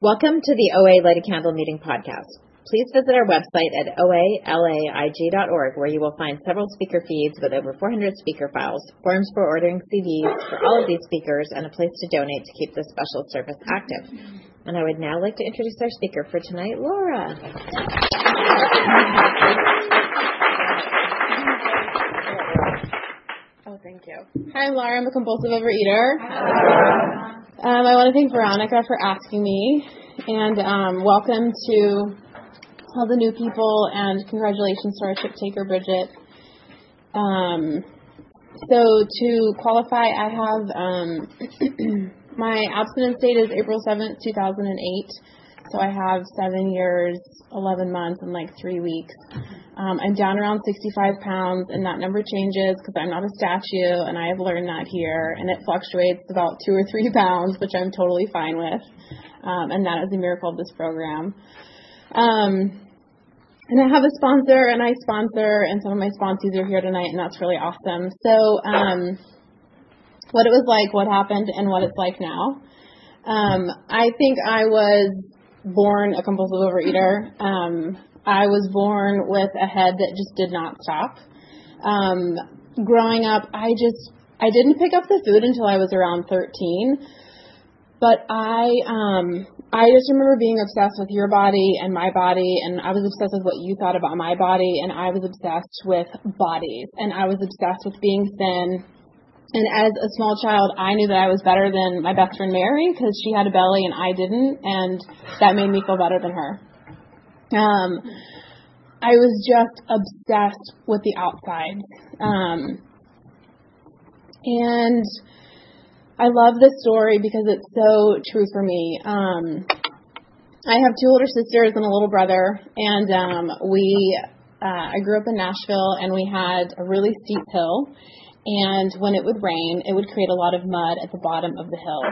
Welcome to the OA Light a Candle Meeting podcast. Please visit our website at oalaig.org where you will find several speaker feeds with over 400 speaker files, forms for ordering CDs for all of these speakers, and a place to donate to keep this special service active. And I would now like to introduce our speaker for tonight, Laura. Thank you. Hi, I'm Laura. I'm a compulsive overeater. Um, I want to thank Veronica for asking me, and um, welcome to all the new people, and congratulations to our chip taker, Bridget. Um, so to qualify, I have um, my abstinence date is April 7th, 2008. So I have seven years, 11 months, and like three weeks. Um, I'm down around 65 pounds, and that number changes because I'm not a statue, and I have learned that here. And it fluctuates about two or three pounds, which I'm totally fine with. Um, and that is a miracle of this program. Um, and I have a sponsor, and I sponsor, and some of my sponsors are here tonight, and that's really awesome. So, um, what it was like, what happened, and what it's like now. Um, I think I was born a compulsive overeater. Um, I was born with a head that just did not stop. Um, growing up, I just I didn't pick up the food until I was around 13. But I um I just remember being obsessed with your body and my body and I was obsessed with what you thought about my body and I was obsessed with bodies and I was obsessed with being thin. And as a small child, I knew that I was better than my best friend Mary because she had a belly and I didn't, and that made me feel better than her. Um, I was just obsessed with the outside. Um, and I love this story because it's so true for me. Um, I have two older sisters and a little brother, and um, we uh, I grew up in Nashville, and we had a really steep hill. And when it would rain, it would create a lot of mud at the bottom of the hill.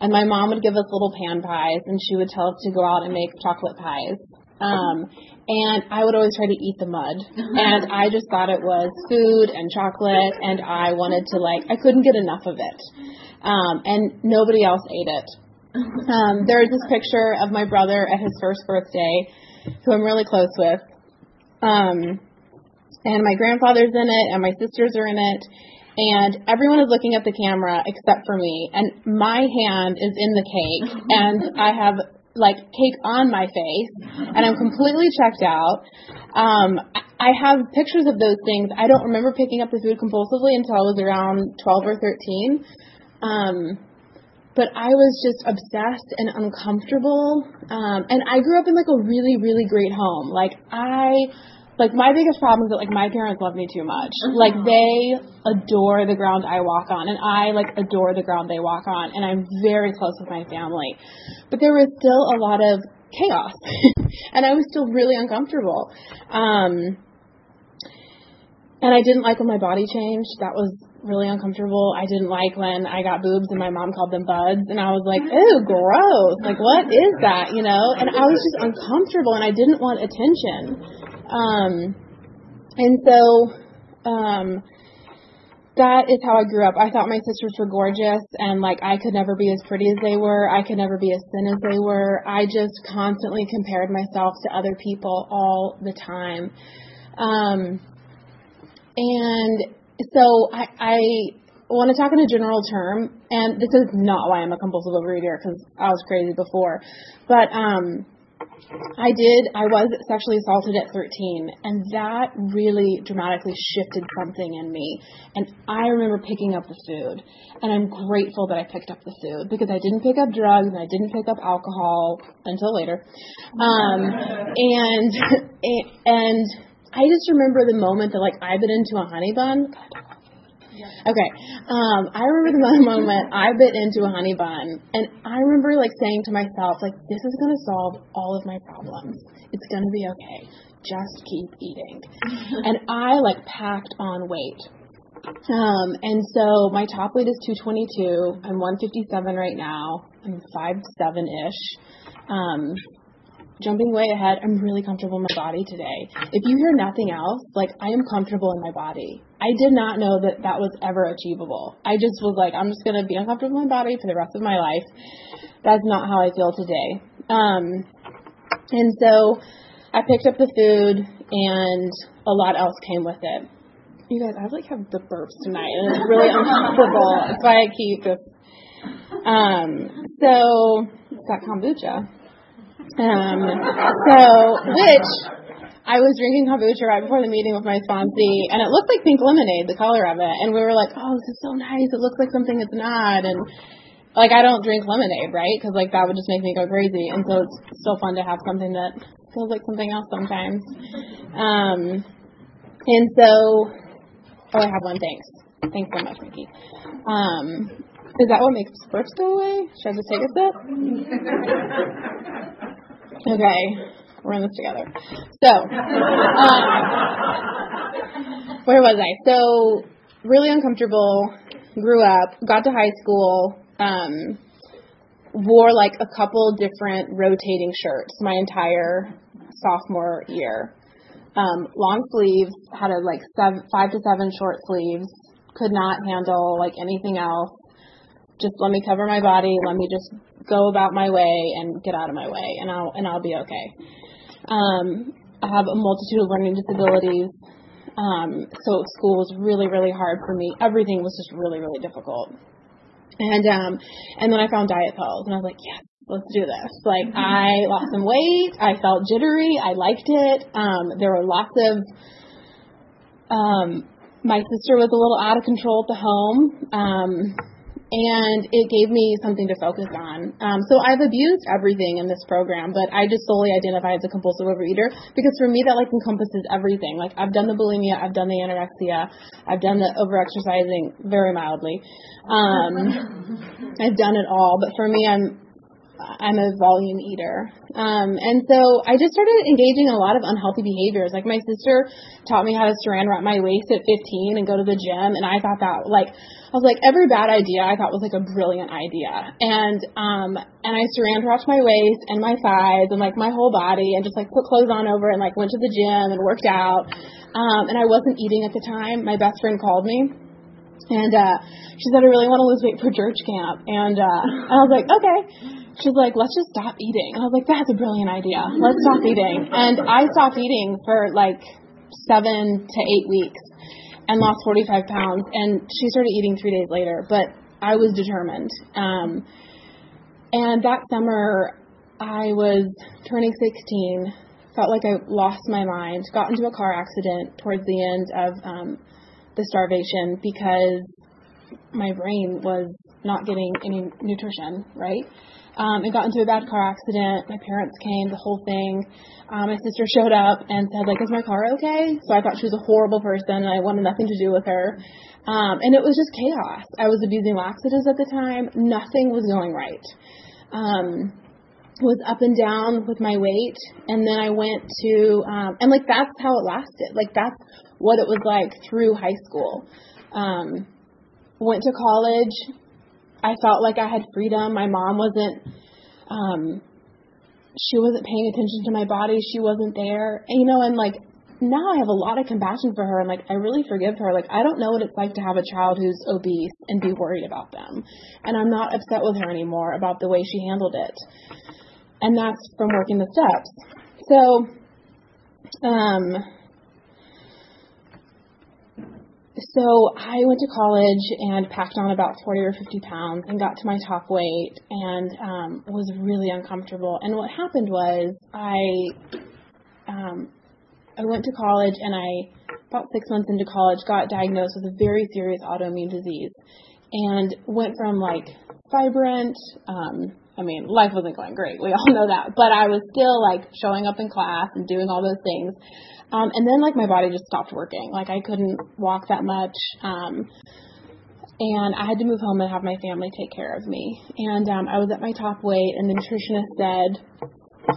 And my mom would give us little pan pies, and she would tell us to go out and make chocolate pies. Um, and I would always try to eat the mud. And I just thought it was food and chocolate, and I wanted to, like, I couldn't get enough of it. Um, and nobody else ate it. Um, there is this picture of my brother at his first birthday, who I'm really close with. Um, and my grandfather's in it, and my sisters are in it, and everyone is looking at the camera except for me, and my hand is in the cake, and I have like cake on my face, and I'm completely checked out. Um, I have pictures of those things. I don't remember picking up the food compulsively until I was around 12 or 13. Um, but I was just obsessed and uncomfortable. Um, and I grew up in like a really, really great home. Like I like my biggest problem is that like my parents love me too much. Uh-huh. Like they adore the ground I walk on and I like adore the ground they walk on and I'm very close with my family. But there was still a lot of chaos and I was still really uncomfortable. Um and I didn't like when my body changed. That was really uncomfortable. I didn't like when I got boobs and my mom called them buds and I was like, ew, gross. Like what is that, you know? And I was just uncomfortable and I didn't want attention. Um, and so um, that is how I grew up. I thought my sisters were gorgeous, and like I could never be as pretty as they were. I could never be as thin as they were. I just constantly compared myself to other people all the time. Um, and so I, I want to talk in a general term, and this is not why I'm a compulsive overeater because I was crazy before, but um, I did. I was sexually assaulted at 13, and that really dramatically shifted something in me. And I remember picking up the food, and I'm grateful that I picked up the food because I didn't pick up drugs and I didn't pick up alcohol until later. Um, and and I just remember the moment that like I bit into a honey bun. Okay. Um, I remember the moment I bit into a honey bun, and I remember like saying to myself, like, this is gonna solve all of my problems. It's gonna be okay. Just keep eating. and I like packed on weight. Um, and so my top weight is 222. I'm 157 right now. I'm 5'7 ish. Um, jumping way ahead, I'm really comfortable in my body today. If you hear nothing else, like I am comfortable in my body. I did not know that that was ever achievable. I just was like, I'm just going to be uncomfortable in my body for the rest of my life. That's not how I feel today. Um, and so I picked up the food, and a lot else came with it. You guys, I like have the burps tonight, and it's really uncomfortable. That's why I keep this. Um, so it's got kombucha. Um, so which I was drinking kombucha right before the meeting with my sponsee, and it looked like pink lemonade, the color of it, and we were like, "Oh, this is so nice! It looks like something it's not." And like I don't drink lemonade, right? Because like that would just make me go crazy. And so it's still fun to have something that feels like something else sometimes. Um, and so, oh, I have one. Thanks. Thanks so much, Mickey. Um, is that what makes burps go away? Should I just take a sip? okay, we're in this together. So, um, where was I? So, really uncomfortable. Grew up, got to high school, um, wore like a couple different rotating shirts my entire sophomore year. Um, long sleeves, had a like seven, five to seven short sleeves. Could not handle like anything else. Just let me cover my body. Let me just go about my way and get out of my way, and I'll and I'll be okay. Um, I have a multitude of learning disabilities, um, so school was really really hard for me. Everything was just really really difficult. And um and then I found diet pills and I was like, yes, let's do this. Like I lost some weight, I felt jittery, I liked it. Um there were lots of um my sister was a little out of control at the home. Um and it gave me something to focus on. Um, so I've abused everything in this program, but I just solely identify as a compulsive overeater because for me that like encompasses everything. Like I've done the bulimia, I've done the anorexia, I've done the overexercising very mildly. Um, I've done it all, but for me, I'm I'm a volume eater. Um, and so I just started engaging in a lot of unhealthy behaviors. Like my sister taught me how to saran wrap my waist at 15 and go to the gym. And I thought that like, I was like, every bad idea I thought was like a brilliant idea. And, um, and I saran wrapped my waist and my thighs and like my whole body and just like put clothes on over and like went to the gym and worked out. Um, and I wasn't eating at the time. My best friend called me and, uh, she said, I really want to lose weight for church camp. And, uh, I was like, okay she's like, let's just stop eating. I was like, that's a brilliant idea. Let's stop eating. And I stopped eating for like seven to eight weeks and lost 45 pounds. And she started eating three days later, but I was determined. Um, and that summer, I was turning 16, felt like I lost my mind, got into a car accident towards the end of um, the starvation because my brain was not getting any nutrition, right? Um, and got into a bad car accident. My parents came, the whole thing. Um, my sister showed up and said, like, is my car okay? So I thought she was a horrible person and I wanted nothing to do with her. Um, and it was just chaos. I was abusing laxatives at the time. Nothing was going right. Um, was up and down with my weight and then I went to um and like that's how it lasted. Like that's what it was like through high school. Um went to college, I felt like I had freedom. My mom wasn't um she wasn't paying attention to my body. She wasn't there. And, you know, and like now I have a lot of compassion for her and like I really forgive her. Like I don't know what it's like to have a child who's obese and be worried about them. And I'm not upset with her anymore about the way she handled it. And that's from working the steps. So um so I went to college and packed on about 40 or 50 pounds and got to my top weight and um, was really uncomfortable. And what happened was I um, I went to college and I about six months into college got diagnosed with a very serious autoimmune disease and went from like vibrant. Um, I mean, life wasn't going great. We all know that, but I was still like showing up in class and doing all those things um, and then like my body just stopped working. Like I couldn't walk that much. Um, and I had to move home and have my family take care of me. And um, I was at my top weight, and the nutritionist said,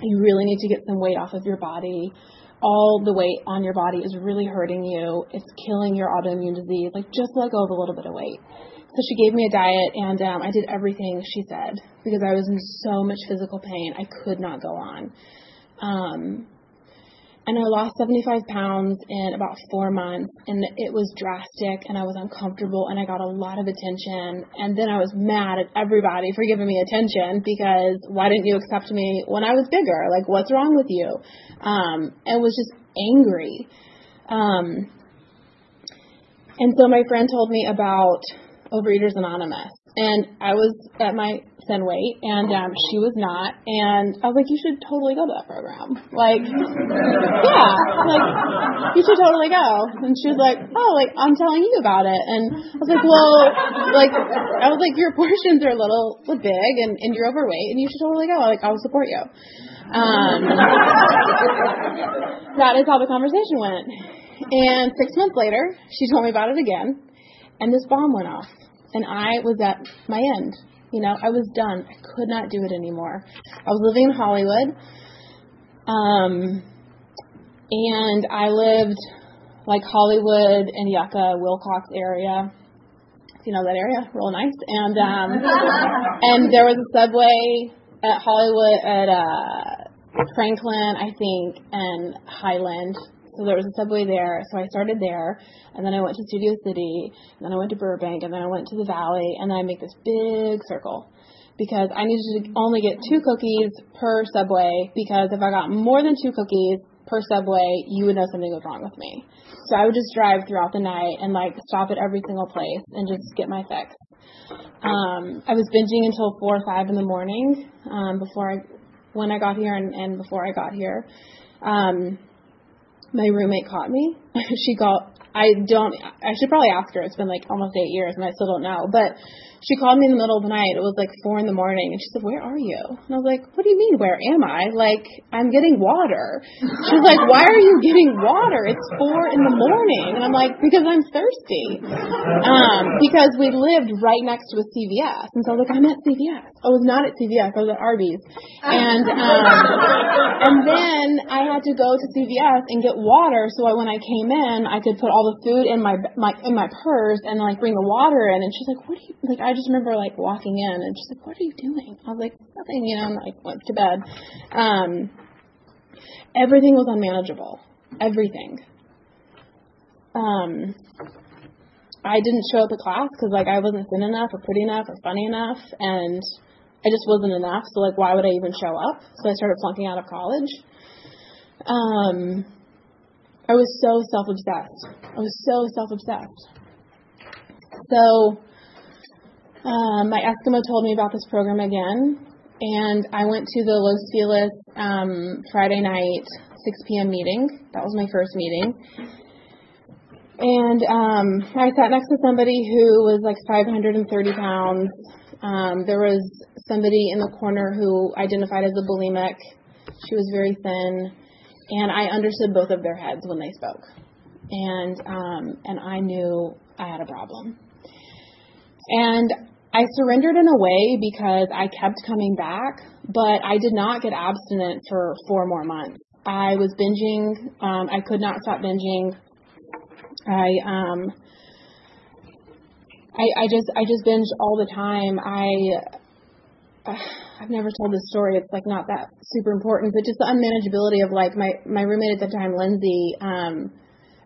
"You really need to get some weight off of your body. All the weight on your body is really hurting you. It's killing your autoimmune disease. Like just let go of a little bit of weight." So she gave me a diet, and um, I did everything she said because I was in so much physical pain. I could not go on. Um, and I lost 75 pounds in about four months, and it was drastic, and I was uncomfortable, and I got a lot of attention. And then I was mad at everybody for giving me attention because why didn't you accept me when I was bigger? Like, what's wrong with you? Um, and was just angry. Um, and so my friend told me about Overeaters Anonymous, and I was at my thin weight, and um, she was not. And I was like, you should totally go to that program. Like, yeah, like you should totally go. And she was like, oh, like I'm telling you about it. And I was like, well, like I was like, your portions are a little big, and and you're overweight, and you should totally go. Like, I'll support you. Um, that is how the conversation went. And six months later, she told me about it again, and this bomb went off, and I was at my end. You know, I was done. I could not do it anymore. I was living in Hollywood. Um, and I lived like Hollywood and Yucca, Wilcox area. You know that area, real nice. And um, and there was a subway at Hollywood at uh, Franklin, I think, and Highland. So there was a subway there. So I started there, and then I went to Studio City, and then I went to Burbank, and then I went to the Valley, and then I make this big circle because I needed to only get two cookies per subway because if I got more than two cookies per subway, you would know something was wrong with me. So I would just drive throughout the night and like stop at every single place and just get my fix. Um, I was binging until four or five in the morning um, before I, when I got here and, and before I got here. Um, my roommate caught me. she got I don't I should probably ask her. It's been like almost eight years and I still don't know. But she called me in the middle of the night. It was like four in the morning, and she said, "Where are you?" And I was like, "What do you mean? Where am I? Like, I'm getting water." She's like, "Why are you getting water? It's four in the morning." And I'm like, "Because I'm thirsty." Um, because we lived right next to a CVS, and so I was like, "I'm at CVS." I was not at CVS. I was at Arby's, and um, and then I had to go to CVS and get water, so I, when I came in, I could put all the food in my my in my purse and like bring the water in. And she's like, "What do you like?" I just remember like walking in and she's like, "What are you doing?" I was like, "Nothing," you know. And like went to bed. Um, everything was unmanageable. Everything. Um, I didn't show up at class because like I wasn't thin enough or pretty enough or funny enough, and I just wasn't enough. So like, why would I even show up? So I started flunking out of college. Um, I was so self obsessed. I was so self obsessed. So um, my Eskimo told me about this program again, and I went to the Los Feliz um, Friday night 6 p.m. meeting. That was my first meeting. And um, I sat next to somebody who was like 530 pounds. Um, there was somebody in the corner who identified as a bulimic. She was very thin, and I understood both of their heads when they spoke, and um, and I knew I had a problem. And I surrendered in a way because I kept coming back, but I did not get abstinent for four more months. I was binging. Um, I could not stop binging. I um, I, I just I just binged all the time. I I've never told this story. It's like not that super important, but just the unmanageability of like my my roommate at the time, Lindsay. Um,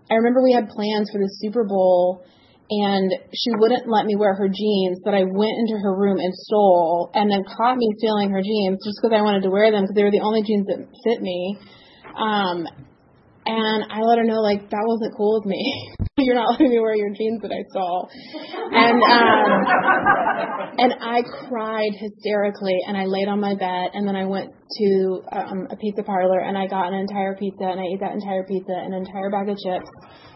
I remember we had plans for the Super Bowl and she wouldn't let me wear her jeans, but I went into her room and stole and then caught me stealing her jeans just because I wanted to wear them because they were the only jeans that fit me. Um, and I let her know like that wasn't cool with me. You're not letting me wear your jeans that I stole. And um and I cried hysterically and I laid on my bed and then I went to um a pizza parlor and I got an entire pizza and I ate that entire pizza, an entire bag of chips,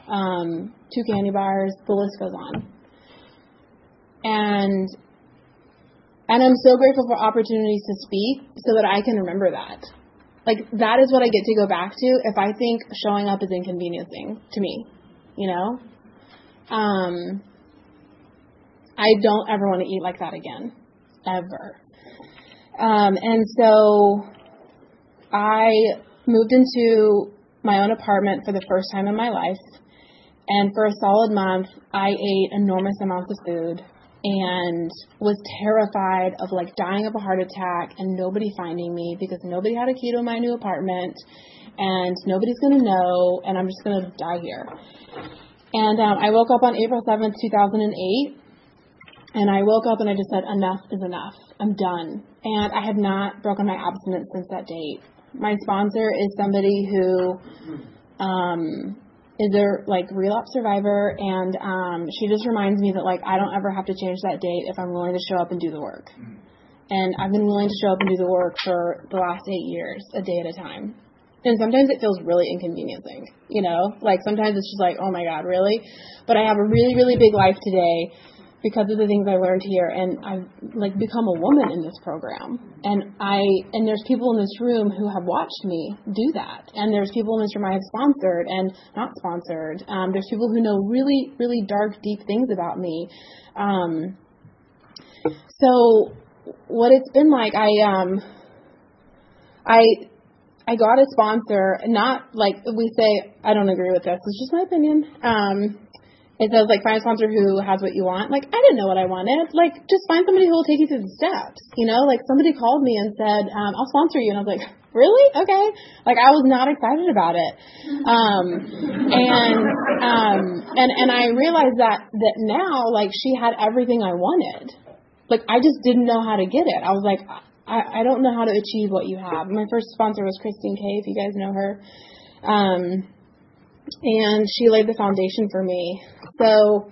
um, two candy bars, the list goes on. And and I'm so grateful for opportunities to speak so that I can remember that. Like that is what I get to go back to if I think showing up is inconveniencing to me, you know? Um I don't ever want to eat like that again. Ever. Um and so I moved into my own apartment for the first time in my life. And for a solid month, I ate enormous amounts of food and was terrified of like dying of a heart attack and nobody finding me because nobody had a key to my new apartment and nobody's going to know and I'm just going to die here. And um, I woke up on April 7th, 2008 and I woke up and I just said, enough is enough. I'm done. And I have not broken my abstinence since that date. My sponsor is somebody who um, is a like relapse survivor, and um, she just reminds me that like I don't ever have to change that date if I'm willing to show up and do the work. And I've been willing to show up and do the work for the last eight years, a day at a time. And sometimes it feels really inconveniencing, you know? Like sometimes it's just like, oh my God, really? But I have a really, really big life today because of the things I learned here and I've like become a woman in this program. And I and there's people in this room who have watched me do that. And there's people in this room I have sponsored and not sponsored. Um, there's people who know really, really dark, deep things about me. Um, so what it's been like, I um I I got a sponsor, not like we say, I don't agree with this. It's just my opinion. Um, it says like find a sponsor who has what you want. Like I didn't know what I wanted. Like just find somebody who will take you through the steps. You know, like somebody called me and said, um, "I'll sponsor you," and I was like, "Really? Okay." Like I was not excited about it. Um, and um, and and I realized that that now like she had everything I wanted. Like I just didn't know how to get it. I was like, I, I don't know how to achieve what you have. My first sponsor was Christine Kay, if you guys know her. Um, and she laid the foundation for me. So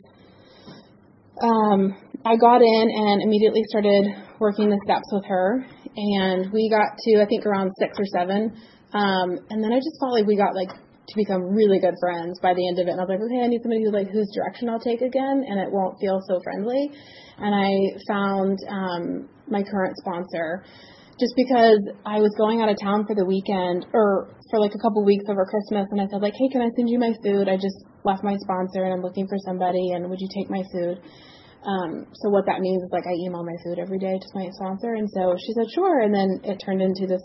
um, I got in and immediately started working the steps with her, and we got to I think around six or seven, um, and then I just felt like we got like to become really good friends by the end of it. And I was like, okay, I need somebody who like whose direction I'll take again, and it won't feel so friendly. And I found um, my current sponsor just because I was going out of town for the weekend or for like a couple weeks over Christmas and I said like, "Hey, can I send you my food? I just left my sponsor and I'm looking for somebody and would you take my food?" Um, so what that means is like I email my food every day to my sponsor and so she said, "Sure." And then it turned into this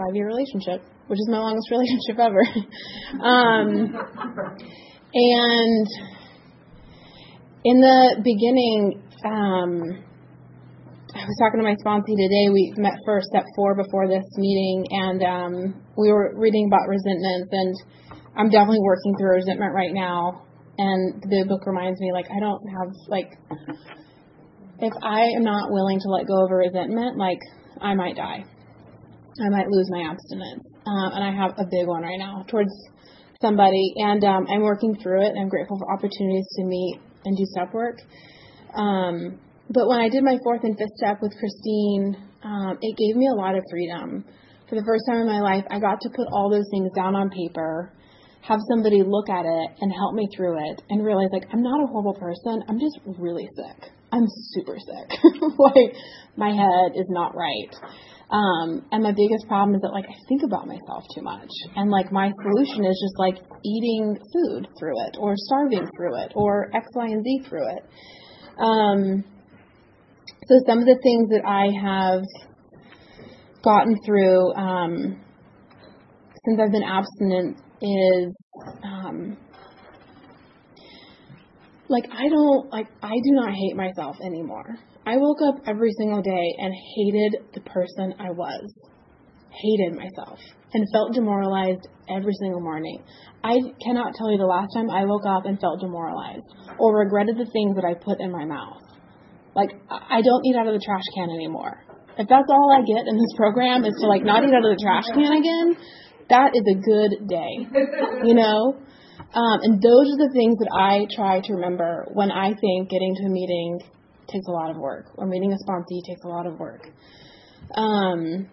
5-year relationship, which is my longest relationship ever. um, and in the beginning um I was talking to my sponsor today. We met for step four before this meeting, and um, we were reading about resentment. And I'm definitely working through resentment right now. And the book reminds me, like, I don't have like, if I am not willing to let go of a resentment, like, I might die. I might lose my abstinence. Um, and I have a big one right now towards somebody, and um, I'm working through it. And I'm grateful for opportunities to meet and do step work. Um, but when I did my fourth and fifth step with Christine, um, it gave me a lot of freedom. For the first time in my life, I got to put all those things down on paper, have somebody look at it and help me through it, and realize like I'm not a horrible person. I'm just really sick. I'm super sick. like my head is not right. Um, and my biggest problem is that like I think about myself too much, and like my solution is just like eating food through it, or starving through it, or X, Y, and Z through it. Um, so some of the things that I have gotten through um, since I've been abstinent is um, like I don't like I do not hate myself anymore. I woke up every single day and hated the person I was. Hated myself and felt demoralized every single morning. I cannot tell you the last time I woke up and felt demoralized or regretted the things that I put in my mouth. Like, I don't eat out of the trash can anymore. If that's all I get in this program is to like not eat out of the trash can again, that is a good day. You know? Um, and those are the things that I try to remember when I think getting to a meeting takes a lot of work, or meeting a sponsee takes a lot of work. Um,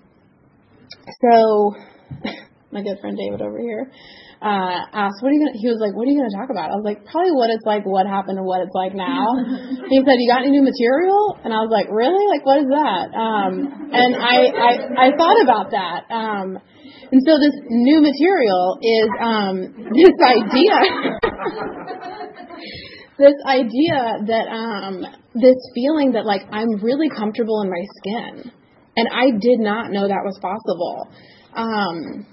so, my good friend David over here, uh, asked, "What are you gonna?" He was like, "What are you gonna talk about?" I was like, "Probably what it's like, what happened, and what it's like now." he said, "You got any new material?" And I was like, "Really? Like, what is that?" Um, and I, I I thought about that. Um, and so this new material is um, this idea. this idea that um, this feeling that like I'm really comfortable in my skin, and I did not know that was possible. Um,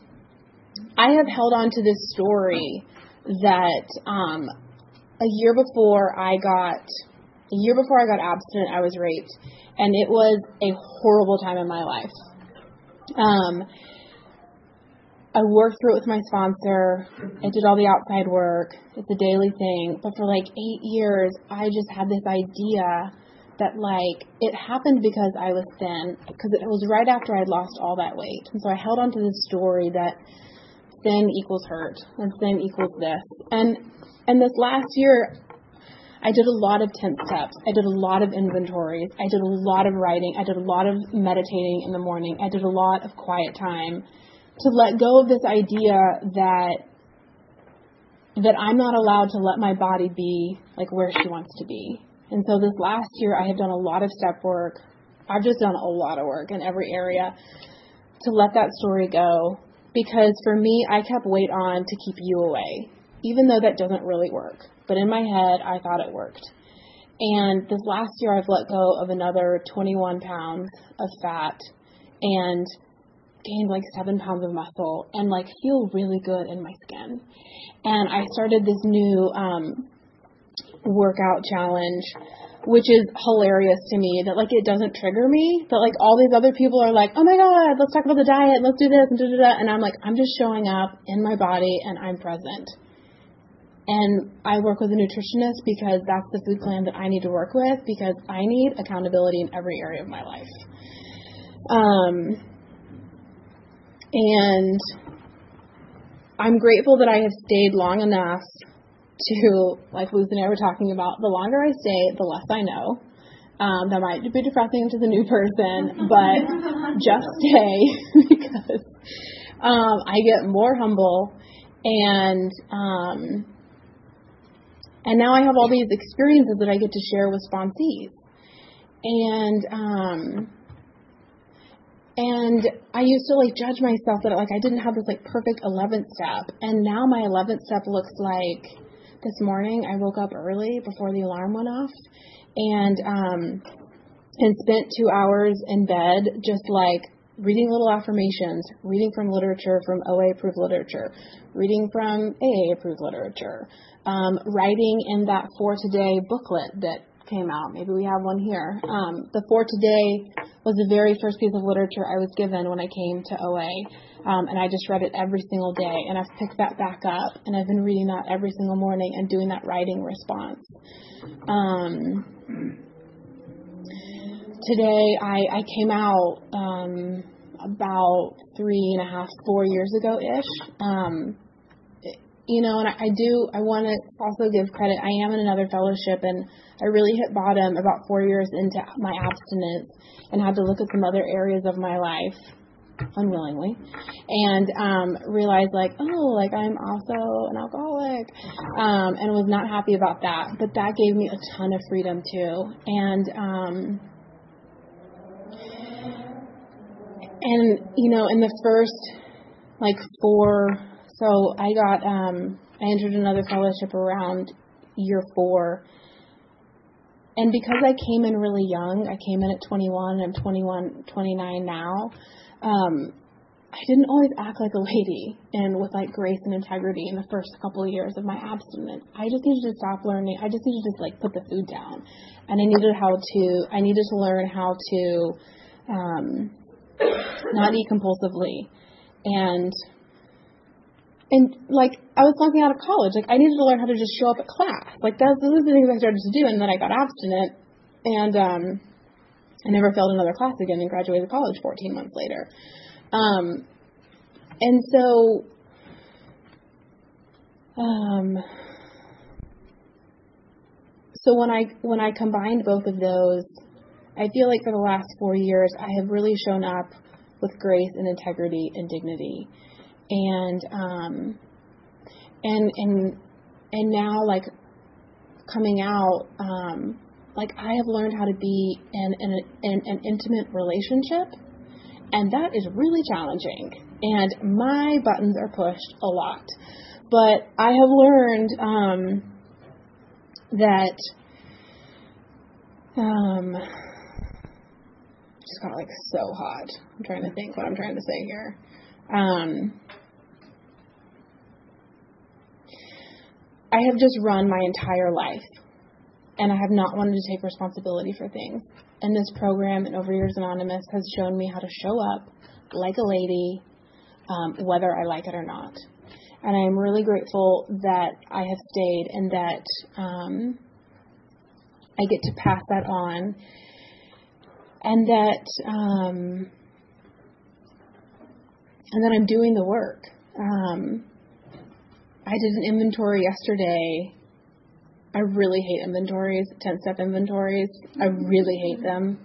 I have held on to this story that um, a year before I got a year before I got abstinent, I was raped, and it was a horrible time in my life. Um, I worked through it with my sponsor. I did all the outside work. It's a daily thing. But for like eight years, I just had this idea that like it happened because I was thin, because it was right after I'd lost all that weight. And so I held on to this story that thin equals hurt and thin equals this. And and this last year, I did a lot of 10 steps. I did a lot of inventories. I did a lot of writing. I did a lot of meditating in the morning. I did a lot of quiet time to let go of this idea that that I'm not allowed to let my body be like where she wants to be. And so this last year I have done a lot of step work. I've just done a lot of work in every area to let that story go because for me I kept weight on to keep you away, even though that doesn't really work. But in my head I thought it worked. And this last year I've let go of another 21 pounds of fat and gained like seven pounds of muscle and like feel really good in my skin. And I started this new um, workout challenge, which is hilarious to me that like it doesn't trigger me. That like all these other people are like, oh my god, let's talk about the diet, let's do this and da da da. And I'm like, I'm just showing up in my body and I'm present. And I work with a nutritionist because that's the food plan that I need to work with because I need accountability in every area of my life. Um, and I'm grateful that I have stayed long enough to, like Lucy and I were talking about, the longer I stay, the less I know. Um, that might be depressing to the new person, but just stay because um, I get more humble and um, and now I have all these experiences that I get to share with sponsees. And um, and I used to like judge myself that like I didn't have this like perfect 11th step. And now my 11th step looks like this morning I woke up early before the alarm went off and um and spent 2 hours in bed just like reading little affirmations, reading from literature from OA approved literature, reading from AA approved literature, um, writing in that for today booklet that came out. Maybe we have one here. Um, the For Today was the very first piece of literature I was given when I came to OA, um, and I just read it every single day. And I've picked that back up, and I've been reading that every single morning and doing that writing response. Um, today I, I came out um, about three and a half, four years ago ish. Um, you know, and I, I do, I want to also give credit. I am in another fellowship, and I really hit bottom about four years into my abstinence and had to look at some other areas of my life unwillingly and um realized like oh like i'm also an alcoholic um and was not happy about that but that gave me a ton of freedom too and um and you know in the first like four so i got um i entered another fellowship around year four and because I came in really young, I came in at 21, and I'm 21, 29 now. Um, I didn't always act like a lady and with like grace and integrity in the first couple of years of my abstinence. I just needed to stop learning. I just needed to just like put the food down, and I needed how to. I needed to learn how to um, not eat compulsively, and and like I was flunking out of college. Like I needed to learn how to just show up at class. Like that's those are the things I started to do, and then I got abstinent, and um, I never failed another class again and graduated college 14 months later. Um, and so, um, so when I when I combined both of those, I feel like for the last four years I have really shown up with grace and integrity and dignity and um and and and now like coming out um like I have learned how to be in, in, a, in an intimate relationship and that is really challenging and my buttons are pushed a lot but I have learned um that um just got like so hot. I'm trying to think what I'm trying to say here. Um, I have just run my entire life and I have not wanted to take responsibility for things. And this program and over Overeaters Anonymous has shown me how to show up like a lady, um, whether I like it or not. And I am really grateful that I have stayed and that um, I get to pass that on, and that um, and then I'm doing the work. Um, I did an inventory yesterday. I really hate inventories, 10 step inventories. I really hate them.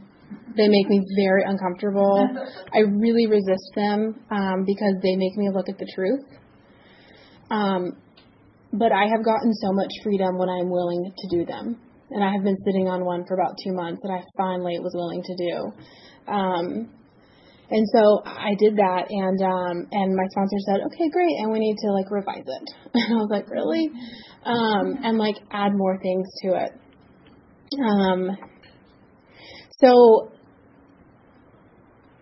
They make me very uncomfortable. I really resist them um, because they make me look at the truth. Um, but I have gotten so much freedom when I'm willing to do them. And I have been sitting on one for about two months that I finally was willing to do. Um, and so I did that, and um, and my sponsor said, "Okay, great, and we need to like revise it." And I was like, "Really?" Um, and like add more things to it. Um, so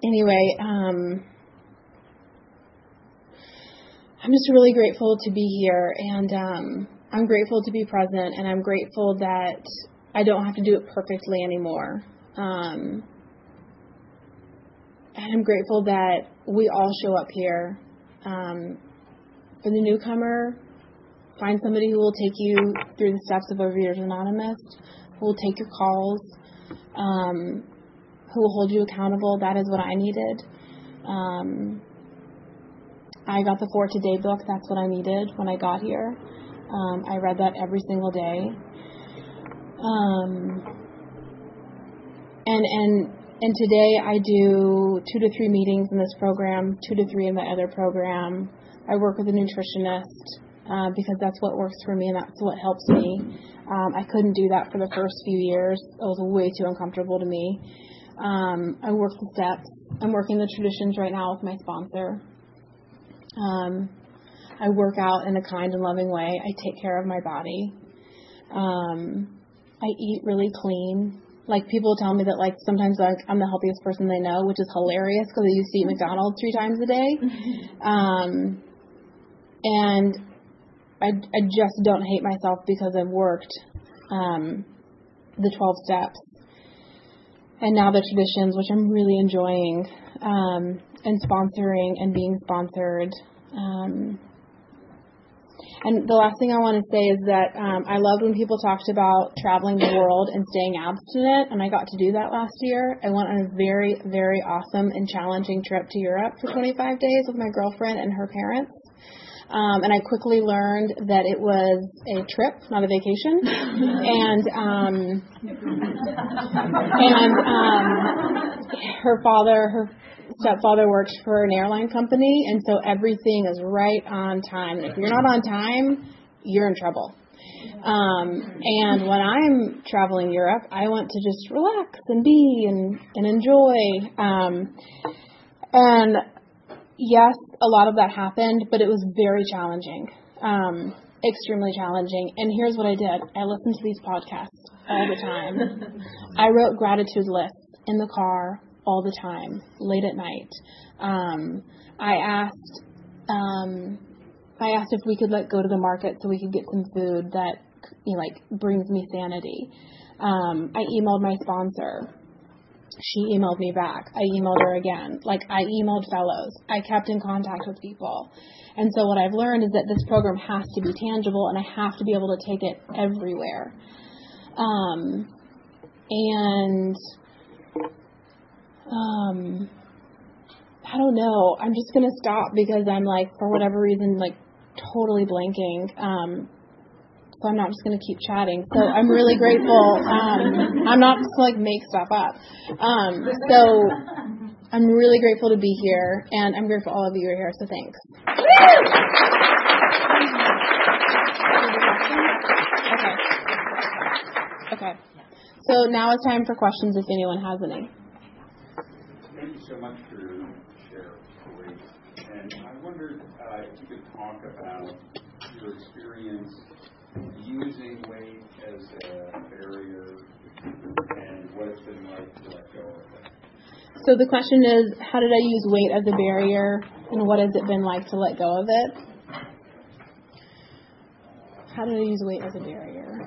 anyway, um, I'm just really grateful to be here, and um, I'm grateful to be present, and I'm grateful that I don't have to do it perfectly anymore. Um, and I'm grateful that we all show up here. Um, for the newcomer, find somebody who will take you through the steps of Overeaters Anonymous, who will take your calls, um, who will hold you accountable. That is what I needed. Um, I got the For Today book. That's what I needed when I got here. Um, I read that every single day. Um, and and and today I do two to three meetings in this program, two to three in the other program. I work with a nutritionist uh, because that's what works for me and that's what helps me. Um, I couldn't do that for the first few years. It was way too uncomfortable to me. Um, I work the steps. I'm working the traditions right now with my sponsor. Um, I work out in a kind and loving way. I take care of my body. Um, I eat really clean. Like people tell me that like sometimes like I'm the healthiest person they know, which is hilarious because I used to eat McDonald's three times a day. Um, and I I just don't hate myself because I've worked um, the 12 steps and now the traditions, which I'm really enjoying, um, and sponsoring and being sponsored. Um, and the last thing I want to say is that um, I loved when people talked about traveling the world and staying abstinent, and I got to do that last year. I went on a very, very awesome and challenging trip to Europe for 25 days with my girlfriend and her parents. Um, and I quickly learned that it was a trip, not a vacation. and um, and um, her father, her stepfather works for an airline company, and so everything is right on time. And if you're not on time, you're in trouble. Um, and when I'm traveling Europe, I want to just relax and be and and enjoy. Um, and yes, a lot of that happened, but it was very challenging, um, extremely challenging. And here's what I did: I listened to these podcasts all the time. I wrote gratitude lists in the car all the time, late at night. Um, I asked, um, I asked if we could like go to the market so we could get some food that you know, like brings me sanity. Um, I emailed my sponsor. She emailed me back. I emailed her again. Like I emailed fellows. I kept in contact with people. And so what I've learned is that this program has to be tangible and I have to be able to take it everywhere. Um, and um, I don't know. I'm just gonna stop because I'm like, for whatever reason, like totally blanking. Um, so I'm not just gonna keep chatting. So I'm really grateful. Um, I'm not just like make stuff up. Um, so I'm really grateful to be here, and I'm grateful all of you are here. So thanks. Okay. Okay. So now it's time for questions if anyone has any. So much for your share, Corey. And I wondered uh, if you could talk about your experience using weight as a barrier and what it's been like to let go of it. So the question is, how did I use weight as a barrier, and what has it been like to let go of it? How did I use weight as a barrier?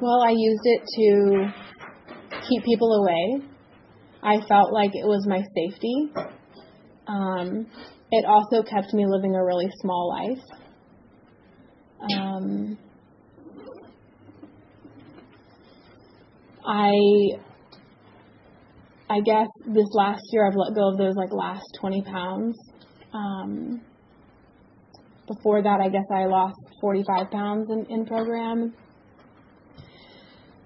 Well, I used it to keep people away. I felt like it was my safety. Um, it also kept me living a really small life. Um, I I guess this last year I've let go of those like last 20 pounds. Um, before that, I guess I lost 45 pounds in, in program.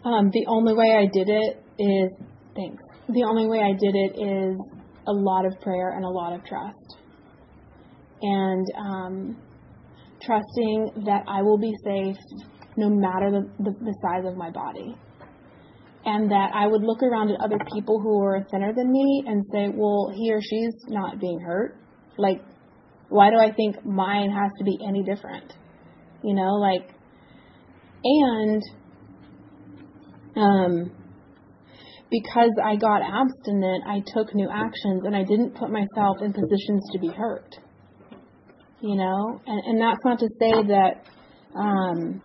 Um, the only way I did it is thanks. The only way I did it is a lot of prayer and a lot of trust, and um, trusting that I will be safe no matter the, the, the size of my body and that I would look around at other people who were thinner than me and say, well, he or she's not being hurt. Like, why do I think mine has to be any different? You know, like, and um, because I got abstinent, I took new actions and I didn't put myself in positions to be hurt. You know, and, and that's not to say that um,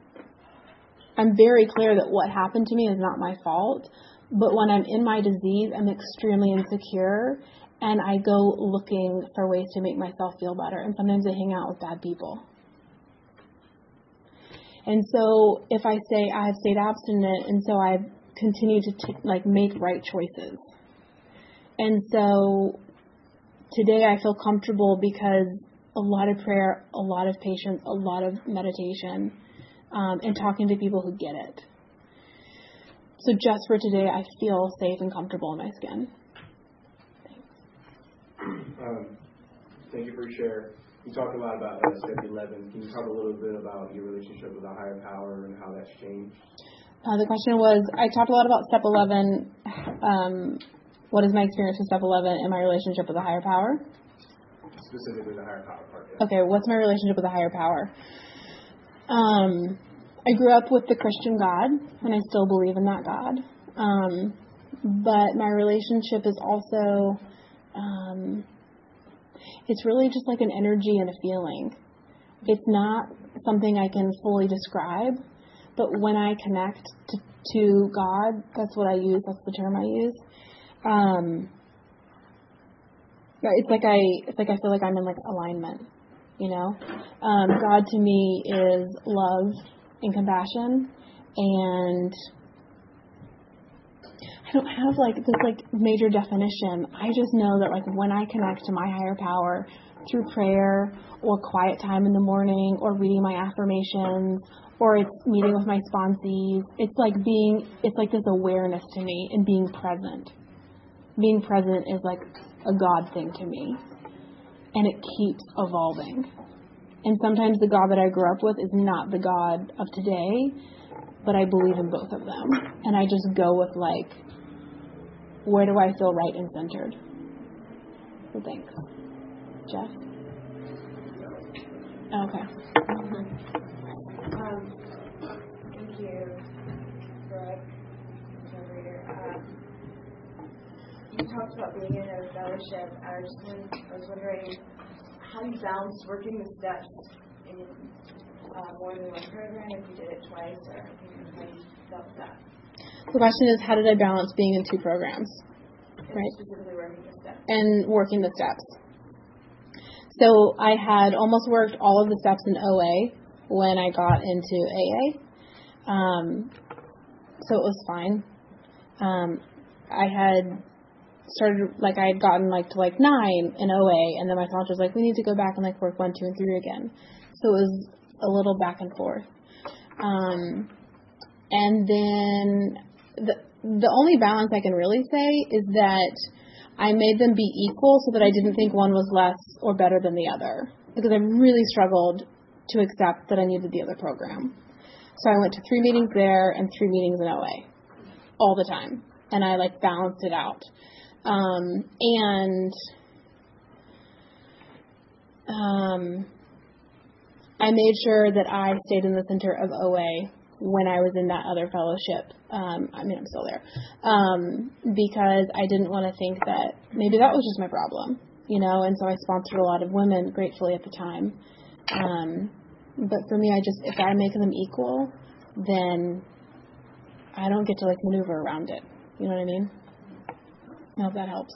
I'm very clear that what happened to me is not my fault. But when I'm in my disease, I'm extremely insecure and I go looking for ways to make myself feel better. And sometimes I hang out with bad people. And so if I say I've stayed abstinent and so I've continued to t- like make right choices. And so today I feel comfortable because a lot of prayer, a lot of patience, a lot of meditation um, and talking to people who get it. So just for today, I feel safe and comfortable in my skin. Um, thank you for your share. You talked a lot about step 11. Can you talk a little bit about your relationship with a higher power and how that's changed? Uh, the question was I talked a lot about step 11. Um, what is my experience with step 11 and my relationship with a higher power? Specifically, the higher power part. Yeah. Okay, what's my relationship with a higher power? Um, I grew up with the Christian God, and I still believe in that God. Um, but my relationship is also, um, it's really just like an energy and a feeling. It's not something I can fully describe, but when I connect to, to God, that's what I use. That's the term I use. Um, it's like I, it's like I feel like I'm in like alignment. You know, um, God to me is love and compassion, and I don't have like this like major definition. I just know that like when I connect to my higher power through prayer or quiet time in the morning or reading my affirmations or it's meeting with my sponsees, it's like being it's like this awareness to me and being present. Being present is like a God thing to me and it keeps evolving. And sometimes the God that I grew up with is not the God of today, but I believe in both of them. And I just go with like, where do I feel right and centered? So thanks. Jeff? Okay. Mm-hmm. Um, thank you, Brooke, moderator. Um, you talked about being in a fellowship. I was just I was wondering how you balance working the steps in uh, more than one program, if you did it twice, or how you felt that. The question is, how did I balance being in two programs? And Right. Specifically working the steps. and working the steps. So I had almost worked all of the steps in OA when I got into AA. Um, so it was fine. Um, I had started like I had gotten like to like nine in OA, and then my sponsor was like, "We need to go back and like work one, two, and three again." So it was a little back and forth. Um, and then the the only balance I can really say is that I made them be equal so that I didn't think one was less or better than the other because I really struggled to accept that I needed the other program. So I went to three meetings there and three meetings in AA all the time, and I like balanced it out. Um, and um, I made sure that I stayed in the center of OA when I was in that other fellowship. Um, I mean, I'm still there um, because I didn't want to think that maybe that was just my problem, you know. And so I sponsored a lot of women, gratefully at the time. Um, but for me, I just if I make them equal, then I don't get to like maneuver around it. You know what I mean? I hope that helps.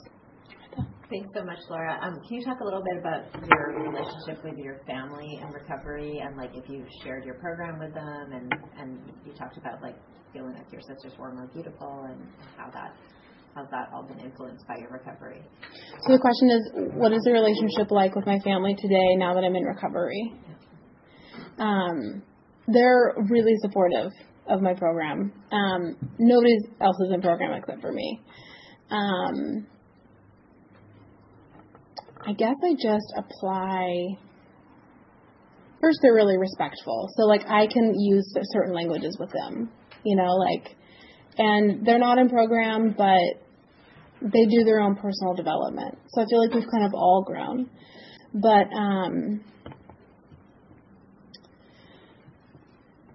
Thanks so much, Laura. Um, can you talk a little bit about your relationship with your family and recovery, and like if you shared your program with them, and and you talked about like feeling like your sisters were more beautiful, and how that how's that all been influenced by your recovery? So the question is, what is the relationship like with my family today now that I'm in recovery? Um, they're really supportive of my program. Um, nobody else is in program except for me. Um, I guess I just apply. First, they're really respectful. So, like, I can use certain languages with them, you know, like, and they're not in program, but they do their own personal development. So I feel like we've kind of all grown. But, um,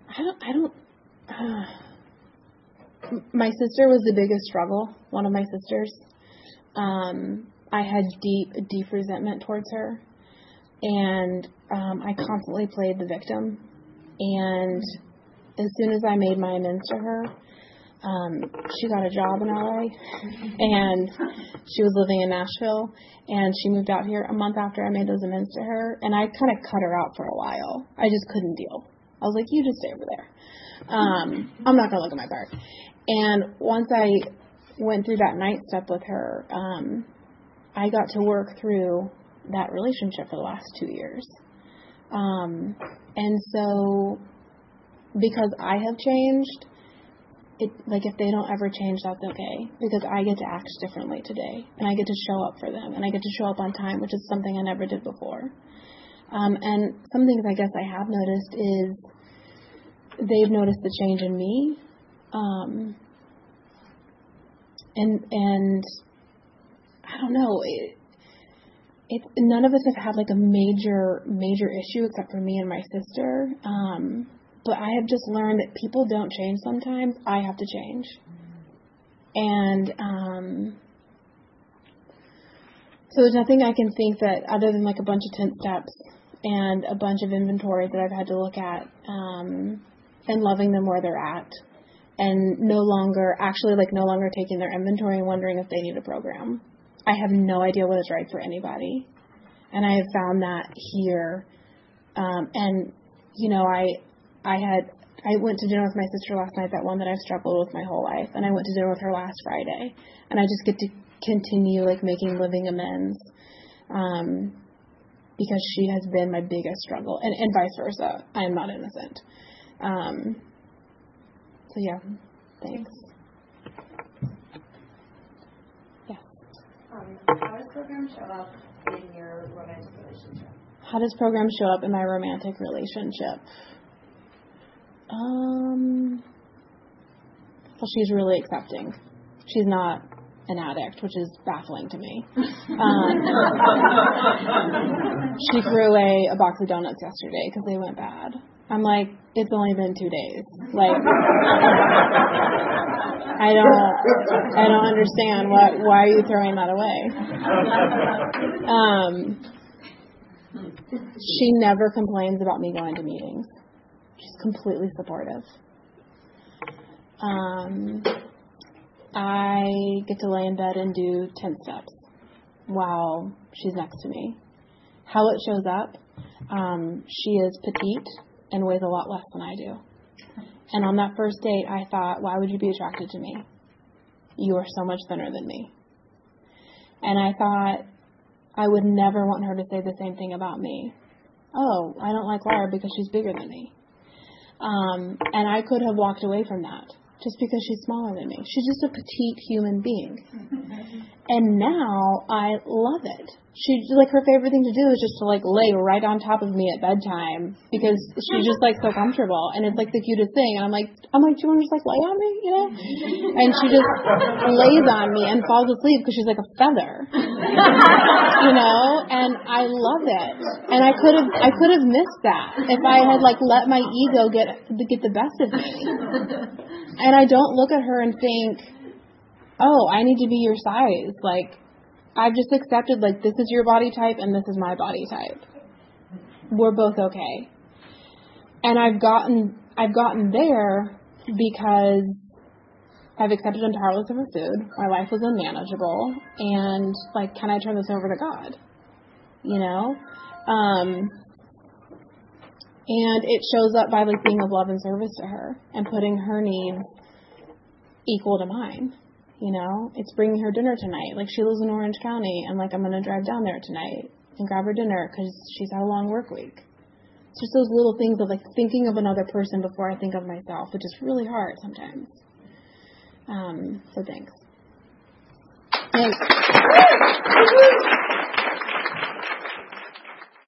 I don't, I don't, uh, my sister was the biggest struggle, one of my sisters. Um, I had deep, deep resentment towards her, and um, I constantly played the victim. And as soon as I made my amends to her, um, she got a job in LA, and she was living in Nashville, and she moved out here a month after I made those amends to her, and I kind of cut her out for a while. I just couldn't deal. I was like, you just stay over there. Um, I'm not gonna look at my part. And once I went through that ninth step with her, um, I got to work through that relationship for the last two years. Um, and so, because I have changed, it like if they don't ever change, that's okay because I get to act differently today, and I get to show up for them, and I get to show up on time, which is something I never did before. Um, and some things I guess I have noticed is they've noticed the change in me, um, and and I don't know. It, it, none of us have had like a major major issue except for me and my sister. Um, but I have just learned that people don't change sometimes. I have to change. And um, so there's nothing I can think that other than like a bunch of 10 steps and a bunch of inventory that I've had to look at um, and loving them where they're at and no longer actually like no longer taking their inventory and wondering if they need a program. I have no idea what is right for anybody. And I have found that here. Um, and, you know, I, I had, I went to dinner with my sister last night, that one that I've struggled with my whole life. And I went to dinner with her last Friday. And I just get to continue, like, making living amends. Um, because she has been my biggest struggle, and, and vice versa. I am not innocent. Um, so, yeah, thanks. Um, how does program show up in your romantic relationship? How does program show up in my romantic relationship? Um, well, she's really accepting. She's not an addict, which is baffling to me. Um, she threw away a box of donuts yesterday because they went bad. I'm like, it's only been two days. Like, I don't, I don't understand what. Why are you throwing that away? Um, she never complains about me going to meetings. She's completely supportive. Um, I get to lay in bed and do 10 steps while she's next to me. How it shows up, um, she is petite and weighs a lot less than I do. And on that first date, I thought, why would you be attracted to me? You are so much thinner than me. And I thought, I would never want her to say the same thing about me. Oh, I don't like Laura because she's bigger than me. Um, and I could have walked away from that just because she's smaller than me. She's just a petite human being. And now I love it. She like her favorite thing to do is just to like lay right on top of me at bedtime because she's just like so comfortable and it's like the cutest thing. And I'm like, I'm like, do you want to just like lay on me, you know? And she just lays on me and falls asleep because she's like a feather, you know. And I love it. And I could have I could have missed that if I had like let my ego get get the best of me. And I don't look at her and think, oh, I need to be your size. Like I've just accepted like this is your body type and this is my body type. We're both okay. And I've gotten I've gotten there because I've accepted I'm powerless over food. My life was unmanageable, and like, can I turn this over to God? You know, um, and it shows up by like being of love and service to her and putting her needs equal to mine. You know, it's bringing her dinner tonight. Like she lives in Orange County, and like I'm gonna drive down there tonight and grab her dinner because she's had a long work week. It's just those little things of like thinking of another person before I think of myself, which is really hard sometimes. Um, so thanks. thanks.